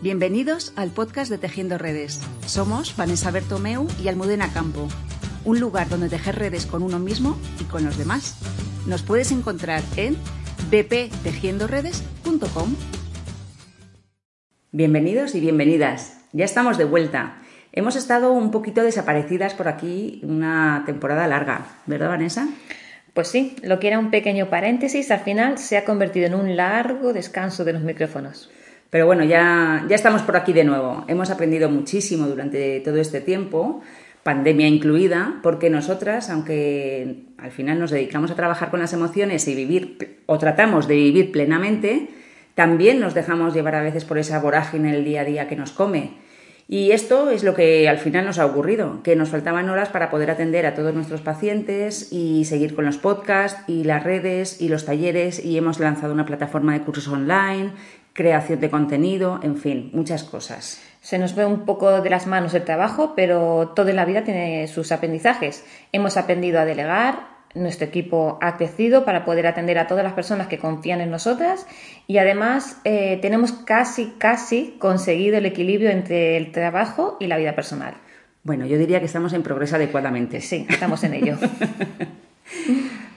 Bienvenidos al podcast de Tejiendo Redes. Somos Vanessa Bertomeu y Almudena Campo, un lugar donde tejer redes con uno mismo y con los demás. Nos puedes encontrar en bptejiendoredes.com. Bienvenidos y bienvenidas. Ya estamos de vuelta. Hemos estado un poquito desaparecidas por aquí una temporada larga, ¿verdad, Vanessa? Pues sí, lo que era un pequeño paréntesis al final se ha convertido en un largo descanso de los micrófonos. Pero bueno, ya, ya estamos por aquí de nuevo. Hemos aprendido muchísimo durante todo este tiempo, pandemia incluida, porque nosotras, aunque al final nos dedicamos a trabajar con las emociones y vivir, o tratamos de vivir plenamente, también nos dejamos llevar a veces por esa vorágine el día a día que nos come. Y esto es lo que al final nos ha ocurrido, que nos faltaban horas para poder atender a todos nuestros pacientes y seguir con los podcasts y las redes y los talleres y hemos lanzado una plataforma de cursos online creación de contenido, en fin, muchas cosas. Se nos ve un poco de las manos el trabajo, pero todo en la vida tiene sus aprendizajes. Hemos aprendido a delegar, nuestro equipo ha crecido para poder atender a todas las personas que confían en nosotras y además eh, tenemos casi, casi conseguido el equilibrio entre el trabajo y la vida personal. Bueno, yo diría que estamos en progreso adecuadamente. Sí, estamos en ello.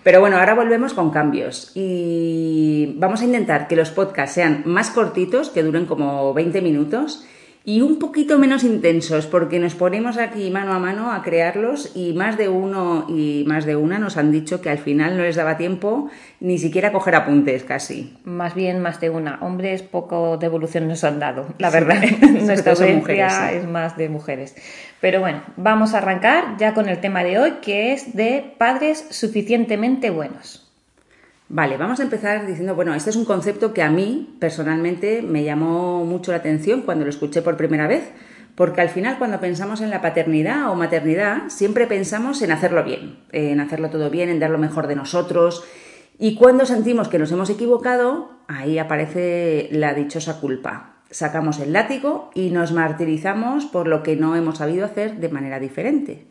Pero bueno, ahora volvemos con cambios y vamos a intentar que los podcasts sean más cortitos, que duren como 20 minutos y un poquito menos intensos porque nos ponemos aquí mano a mano a crearlos y más de uno y más de una nos han dicho que al final no les daba tiempo ni siquiera a coger apuntes casi. Más bien más de una. Hombres poco de evolución nos han dado, la verdad. Nuestra audiencia es más de mujeres. Pero bueno, vamos a arrancar ya con el tema de hoy que es de padres suficientemente buenos. Vale, vamos a empezar diciendo, bueno, este es un concepto que a mí personalmente me llamó mucho la atención cuando lo escuché por primera vez, porque al final cuando pensamos en la paternidad o maternidad, siempre pensamos en hacerlo bien, en hacerlo todo bien, en dar lo mejor de nosotros, y cuando sentimos que nos hemos equivocado, ahí aparece la dichosa culpa. Sacamos el látigo y nos martirizamos por lo que no hemos sabido hacer de manera diferente.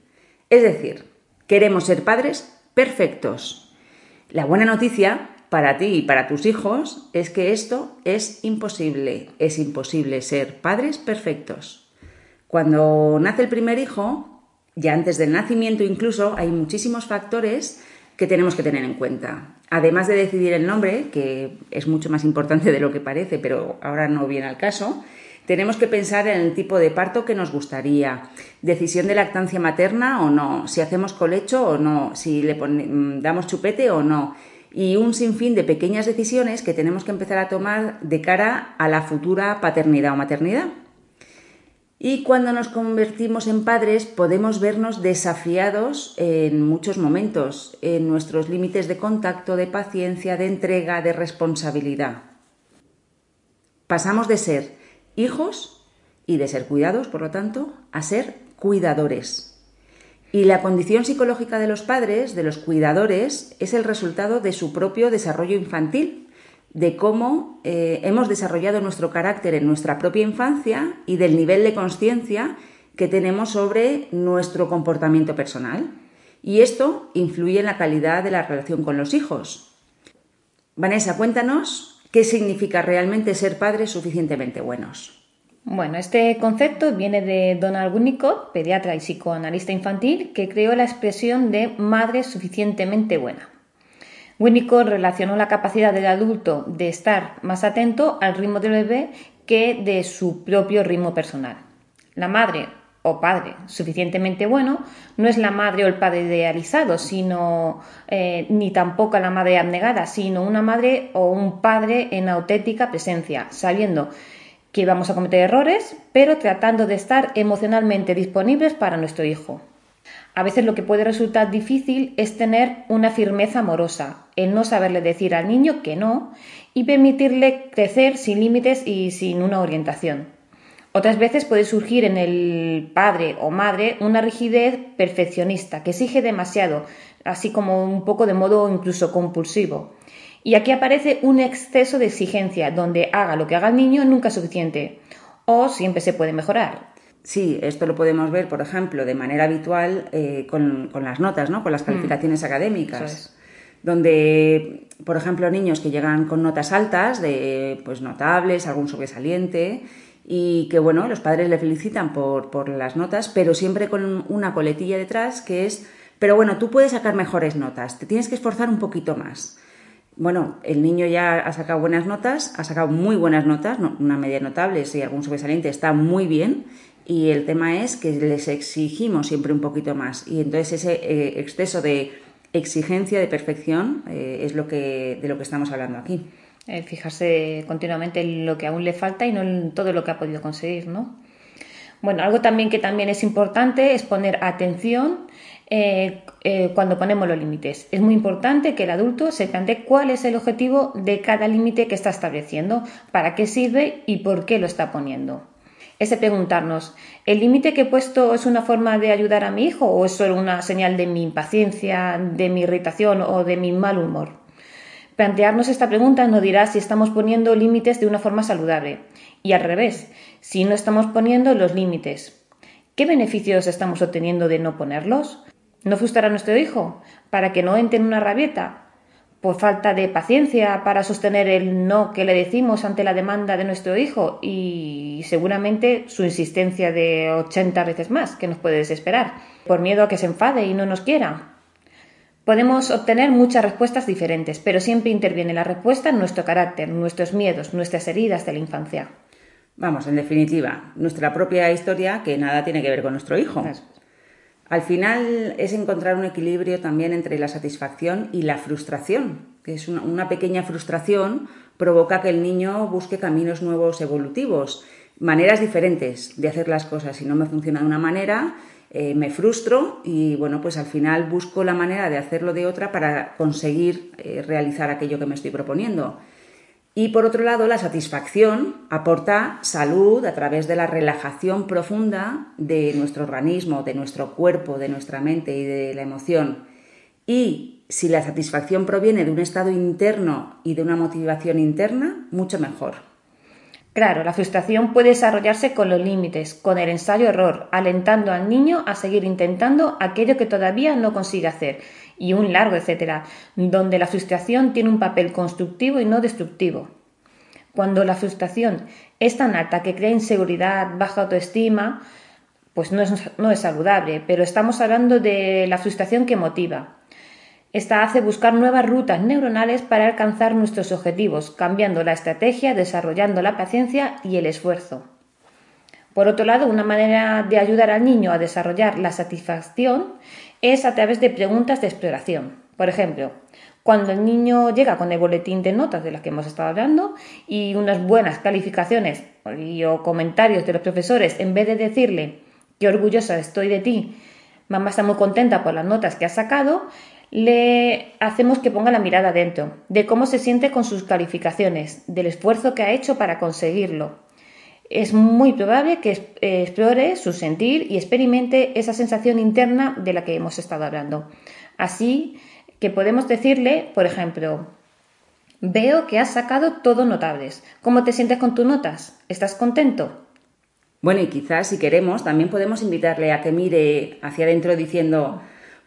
Es decir, queremos ser padres perfectos, la buena noticia para ti y para tus hijos es que esto es imposible. Es imposible ser padres perfectos. Cuando nace el primer hijo, ya antes del nacimiento incluso, hay muchísimos factores que tenemos que tener en cuenta. Además de decidir el nombre, que es mucho más importante de lo que parece, pero ahora no viene al caso, tenemos que pensar en el tipo de parto que nos gustaría, decisión de lactancia materna o no, si hacemos colecho o no, si le mm, damos chupete o no, y un sinfín de pequeñas decisiones que tenemos que empezar a tomar de cara a la futura paternidad o maternidad. Y cuando nos convertimos en padres podemos vernos desafiados en muchos momentos, en nuestros límites de contacto, de paciencia, de entrega, de responsabilidad. Pasamos de ser hijos y de ser cuidados, por lo tanto, a ser cuidadores. Y la condición psicológica de los padres, de los cuidadores, es el resultado de su propio desarrollo infantil, de cómo eh, hemos desarrollado nuestro carácter en nuestra propia infancia y del nivel de conciencia que tenemos sobre nuestro comportamiento personal. Y esto influye en la calidad de la relación con los hijos. Vanessa, cuéntanos ¿Qué significa realmente ser padres suficientemente buenos? Bueno, este concepto viene de Donald Winnicott, pediatra y psicoanalista infantil, que creó la expresión de madre suficientemente buena. Winnicott relacionó la capacidad del adulto de estar más atento al ritmo del bebé que de su propio ritmo personal. La madre o padre suficientemente bueno no es la madre o el padre idealizado, sino eh, ni tampoco la madre abnegada, sino una madre o un padre en auténtica presencia, sabiendo que vamos a cometer errores, pero tratando de estar emocionalmente disponibles para nuestro hijo. A veces lo que puede resultar difícil es tener una firmeza amorosa, el no saberle decir al niño que no y permitirle crecer sin límites y sin una orientación. Otras veces puede surgir en el padre o madre una rigidez perfeccionista que exige demasiado, así como un poco de modo incluso compulsivo. Y aquí aparece un exceso de exigencia, donde haga lo que haga el niño nunca es suficiente, o siempre se puede mejorar. Sí, esto lo podemos ver, por ejemplo, de manera habitual eh, con, las notas, ¿no? con las mm. calificaciones académicas. Donde, por ejemplo, niños que llegan con notas altas, de pues notables, algún sobresaliente, y que bueno, los padres le felicitan por, por las notas, pero siempre con una coletilla detrás que es, pero bueno, tú puedes sacar mejores notas, te tienes que esforzar un poquito más. Bueno, el niño ya ha sacado buenas notas, ha sacado muy buenas notas, una media notable, si algún sobresaliente está muy bien, y el tema es que les exigimos siempre un poquito más, y entonces ese eh, exceso de exigencia de perfección eh, es lo que, de lo que estamos hablando aquí. Eh, fijarse continuamente en lo que aún le falta y no en todo lo que ha podido conseguir, ¿no? Bueno, algo también que también es importante es poner atención eh, cuando ponemos los límites. Es muy importante que el adulto se plantee cuál es el objetivo de cada límite que está estableciendo, para qué sirve y por qué lo está poniendo. Es preguntarnos, ¿el límite que he puesto es una forma de ayudar a mi hijo o es solo una señal de mi impaciencia, de mi irritación o de mi mal humor? Plantearnos esta pregunta nos dirá si estamos poniendo límites de una forma saludable y al revés, si no estamos poniendo los límites. ¿Qué beneficios estamos obteniendo de no ponerlos? ¿No frustrar a nuestro hijo para que no entre en una rabieta? por falta de paciencia para sostener el no que le decimos ante la demanda de nuestro hijo y seguramente su insistencia de 80 veces más que nos puede desesperar, por miedo a que se enfade y no nos quiera. Podemos obtener muchas respuestas diferentes, pero siempre interviene la respuesta en nuestro carácter, nuestros miedos, nuestras heridas de la infancia. Vamos, en definitiva, nuestra propia historia que nada tiene que ver con nuestro hijo. Al final es encontrar un equilibrio también entre la satisfacción y la frustración, que es una, pequeña frustración provoca que el niño busque caminos nuevos evolutivos, maneras diferentes de hacer las cosas. Si no me funciona de una manera, eh, me frustro y bueno, pues al final busco la manera de hacerlo de otra para conseguir eh, realizar aquello que me estoy proponiendo. Y por otro lado, la satisfacción aporta salud a través de la relajación profunda de nuestro organismo, de nuestro cuerpo, de nuestra mente y de la emoción. Y si la satisfacción proviene de un estado interno y de una motivación interna, mucho mejor. Claro, la frustración puede desarrollarse con los límites, con el ensayo-error, alentando al niño a seguir intentando aquello que todavía no consigue hacer y un largo etcétera, donde la frustración tiene un papel constructivo y no destructivo. Cuando la frustración es tan alta que crea inseguridad, baja autoestima, pues no es, no es saludable, pero estamos hablando de la frustración que motiva. Esta hace buscar nuevas rutas neuronales para alcanzar nuestros objetivos, cambiando la estrategia, desarrollando la paciencia y el esfuerzo. Por otro lado, una manera de ayudar al niño a desarrollar la satisfacción es a través de preguntas de exploración. Por ejemplo, cuando el niño llega con el boletín de notas de las que hemos estado hablando y unas buenas calificaciones o comentarios de los profesores, en vez de decirle qué orgullosa estoy de ti, mamá está muy contenta por las notas que has sacado, le hacemos que ponga la mirada dentro, de cómo se siente con sus calificaciones, del esfuerzo que ha hecho para conseguirlo es muy probable que eh, explore su sentir y experimente esa sensación interna de la que hemos estado hablando. Así que podemos decirle, por ejemplo, veo que has sacado todo notables. ¿Cómo te sientes con tus notas? ¿Estás contento? Bueno, y quizás si queremos, también podemos invitarle a que mire hacia adentro diciendo,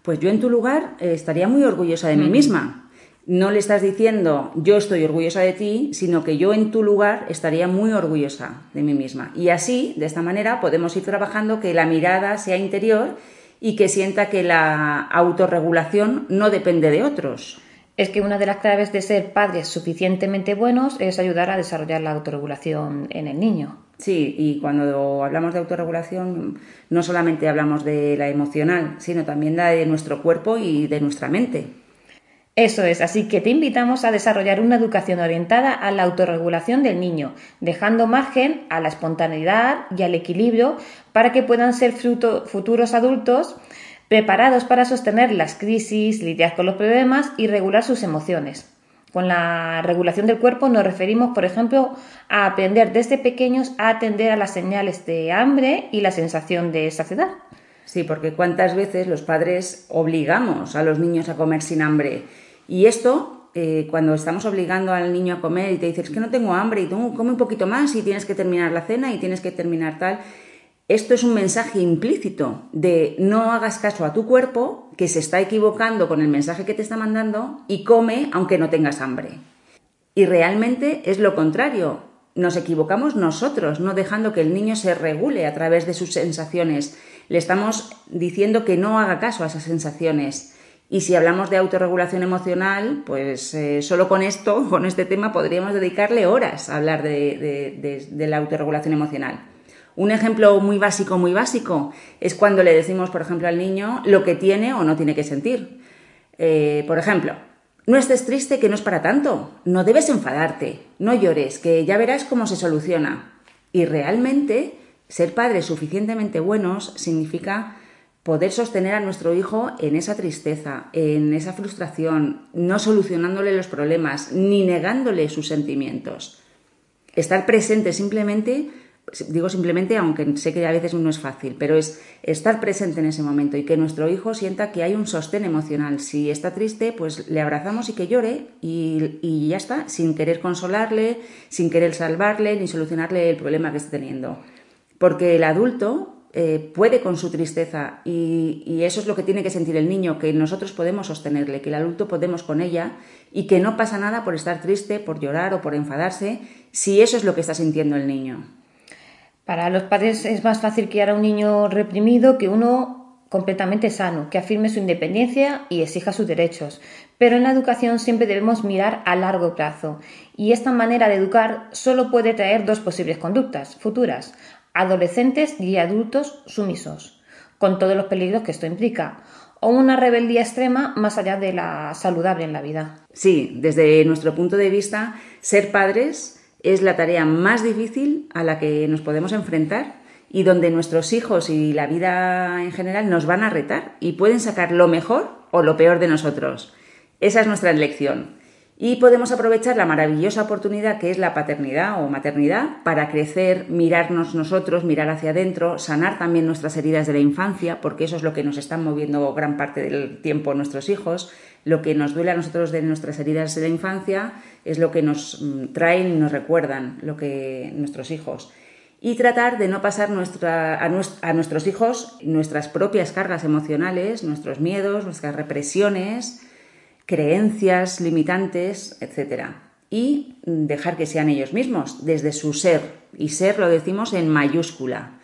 pues yo en tu lugar eh, estaría muy orgullosa de mí misma no le estás diciendo yo estoy orgullosa de ti, sino que yo en tu lugar estaría muy orgullosa de mí misma. Y así, de esta manera, podemos ir trabajando que la mirada sea interior y que sienta que la autorregulación no depende de otros. Es que una de las claves de ser padres suficientemente buenos es ayudar a desarrollar la autorregulación en el niño. Sí, y cuando hablamos de autorregulación no solamente hablamos de la emocional, sino también de nuestro cuerpo y de nuestra mente. Eso es, así que te invitamos a desarrollar una educación orientada a la autorregulación del niño, dejando margen a la espontaneidad y al equilibrio para que puedan ser futuros adultos preparados para sostener las crisis, lidiar con los problemas y regular sus emociones. Con la regulación del cuerpo nos referimos, por ejemplo, a aprender desde pequeños a atender a las señales de hambre y la sensación de saciedad. Sí, porque cuántas veces los padres obligamos a los niños a comer sin hambre y esto, eh, cuando estamos obligando al niño a comer y te dices que no tengo hambre y tú come un poquito más y tienes que terminar la cena y tienes que terminar tal, esto es un mensaje implícito de no hagas caso a tu cuerpo que se está equivocando con el mensaje que te está mandando y come aunque no tengas hambre. Y realmente es lo contrario. nos equivocamos nosotros, no dejando que el niño se regule a través de sus sensaciones. Le estamos diciendo que no haga caso a esas sensaciones. Y si hablamos de autorregulación emocional, pues eh, solo con esto, con este tema, podríamos dedicarle horas a hablar de, la autorregulación emocional. Un ejemplo muy básico, muy básico, es cuando le decimos, por ejemplo, al niño lo que tiene o no tiene que sentir. Eh, por ejemplo, no estés triste que no es para tanto. No debes enfadarte. No llores, que ya verás cómo se soluciona. Y realmente ser padres suficientemente buenos significa poder sostener a nuestro hijo en esa tristeza, en esa frustración, no solucionándole los problemas, ni negándole sus sentimientos. Estar presente simplemente digo simplemente, aunque sé que a veces no es fácil, pero es estar presente en ese momento y que nuestro hijo sienta que hay un sostén emocional. Si está triste, pues le abrazamos y que llore y, ya está, sin querer consolarle, sin querer salvarle ni solucionarle el problema que esté teniendo. Porque el adulto eh, puede con su tristeza y, y, eso es lo que tiene que sentir el niño, que nosotros podemos sostenerle, que el adulto podemos con ella y que no pasa nada por estar triste, por llorar o por enfadarse, si eso es lo que está sintiendo el niño. Para los padres es más fácil criar a un niño reprimido que uno completamente sano, que afirme su independencia y exija sus derechos. Pero en la educación siempre debemos mirar a largo plazo y esta manera de educar solo puede traer dos posibles conductas futuras, adolescentes y adultos sumisos, con todos los peligros que esto implica, o una rebeldía extrema más allá de la saludable en la vida. Sí, desde nuestro punto de vista, ser padres es la tarea más difícil a la que nos podemos enfrentar y donde nuestros hijos y la vida en general nos van a retar y pueden sacar lo mejor o lo peor de nosotros. Esa es nuestra elección. Y podemos aprovechar la maravillosa oportunidad que es la paternidad o maternidad para crecer, mirarnos nosotros, mirar hacia adentro, sanar también nuestras heridas de la infancia, porque eso es lo que nos están moviendo gran parte del tiempo nuestros hijos, lo que nos duele a nosotros de nuestras heridas de la infancia es lo que nos mm, traen y nos recuerdan lo que nuestros hijos. Y tratar de no pasar a, nuestros hijos nuestras propias cargas emocionales, nuestros miedos, nuestras represiones, creencias limitantes, etc. Y dejar que sean ellos mismos, desde su ser. Y ser lo decimos en mayúscula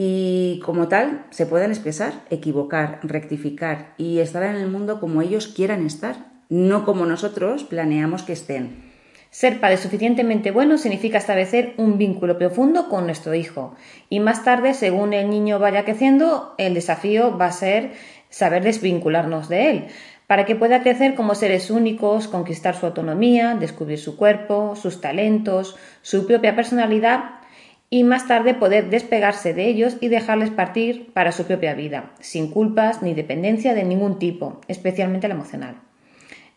y como tal se puedan expresar, equivocar, rectificar y estar en el mundo como ellos quieran estar, no como nosotros planeamos que estén. Ser padre suficientemente bueno significa establecer un vínculo profundo con nuestro hijo y más tarde, según el niño vaya creciendo, el desafío va a ser saber desvincularnos de él para que pueda crecer como seres únicos, conquistar su autonomía, descubrir su cuerpo, sus talentos, su propia personalidad y más tarde poder despegarse de ellos y dejarles partir para su propia vida, sin culpas ni dependencia de ningún tipo, especialmente la emocional.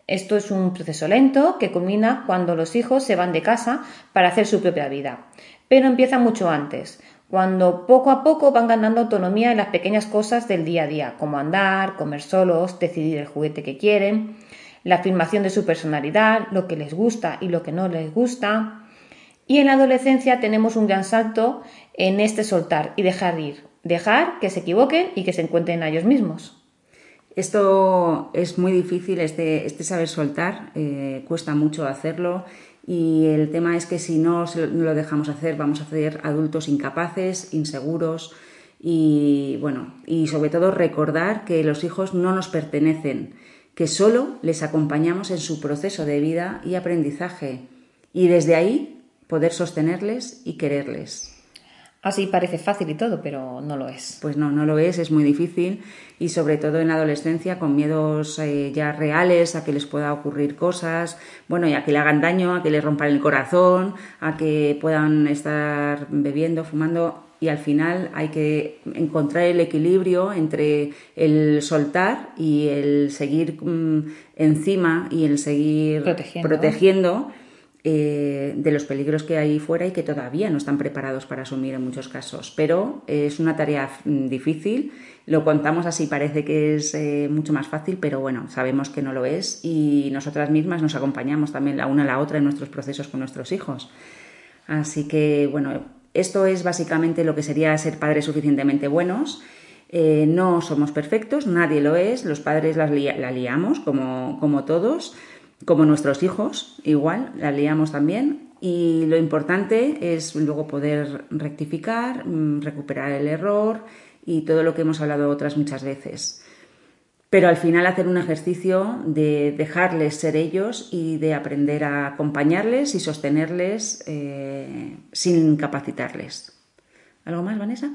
Esto es un proceso lento que culmina cuando los hijos se van de casa para hacer su propia vida, pero empieza mucho antes, cuando poco a poco van ganando autonomía en las pequeñas cosas del día a día, como andar, comer solos, decidir el juguete que quieren, la afirmación de su personalidad, lo que les gusta y lo que no les gusta, y en la adolescencia tenemos un gran salto en este soltar y dejar ir, dejar que se equivoquen y que se encuentren a ellos mismos. Esto es muy difícil, este, este saber soltar, eh, cuesta mucho hacerlo y el tema es que si no lo dejamos hacer vamos a ser adultos incapaces, inseguros y bueno, y sobre todo recordar que los hijos no nos pertenecen, que solo les acompañamos en su proceso de vida y aprendizaje y desde ahí poder sostenerles y quererles. Así parece fácil y todo, pero no lo es. Pues no, no lo es, es muy difícil y sobre todo en la adolescencia con miedos eh, ya reales a que les pueda ocurrir cosas, bueno, y a que le hagan daño, a que le rompan el corazón, a que puedan estar bebiendo, fumando y al final hay que encontrar el equilibrio entre el soltar y el seguir mm, encima y el seguir protegiendo eh, de los peligros que hay fuera y que todavía no están preparados para asumir en muchos casos. Pero es una tarea mm, difícil, lo contamos así, parece que es eh, mucho más fácil, pero bueno, sabemos que no lo es y nosotras mismas nos acompañamos también la una a la otra en nuestros procesos con nuestros hijos. Así que bueno, esto es básicamente lo que sería ser padres suficientemente buenos. Eh, no somos perfectos, nadie lo es, los padres la liamos como, como todos como nuestros hijos, igual, la liamos también. y lo importante es luego poder rectificar, mm, recuperar el error y todo lo que hemos hablado otras muchas veces. Pero al final hacer un ejercicio de dejarles ser ellos y de aprender a acompañarles y sostenerles eh, sin capacitarles. ¿Algo más, Vanessa?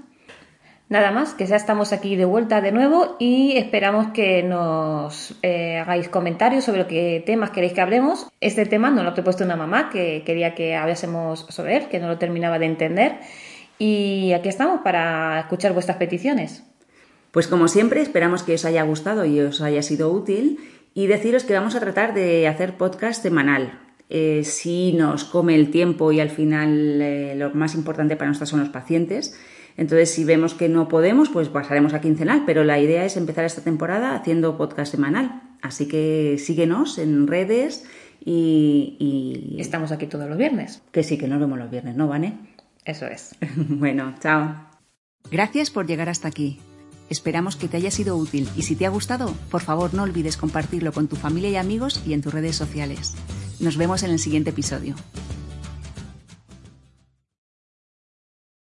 Nada más, que ya estamos aquí de vuelta de nuevo y esperamos que nos eh, hagáis comentarios sobre que temas queréis que hablemos. Este tema no lo he puesto una mamá que quería que hablásemos sobre él, que no lo terminaba de entender. Y aquí estamos para escuchar vuestras peticiones. Pues como siempre, esperamos que os haya gustado y os haya sido útil y deciros que vamos a tratar de hacer podcast semanal. Eh, si nos come el tiempo y al final eh, lo más importante para nosotros son los pacientes, entonces, si vemos que no podemos, pues pasaremos a quincenal, pero la idea es empezar esta temporada haciendo podcast semanal. Así que síguenos en redes y, Estamos aquí todos los viernes. Que sí, que nos vemos los viernes, ¿no, Vane? Eso es. bueno, chao. Gracias por llegar hasta aquí. Esperamos que te haya sido útil y si te ha gustado, por favor no olvides compartirlo con tu familia y amigos y en tus redes sociales. Nos vemos en el siguiente episodio.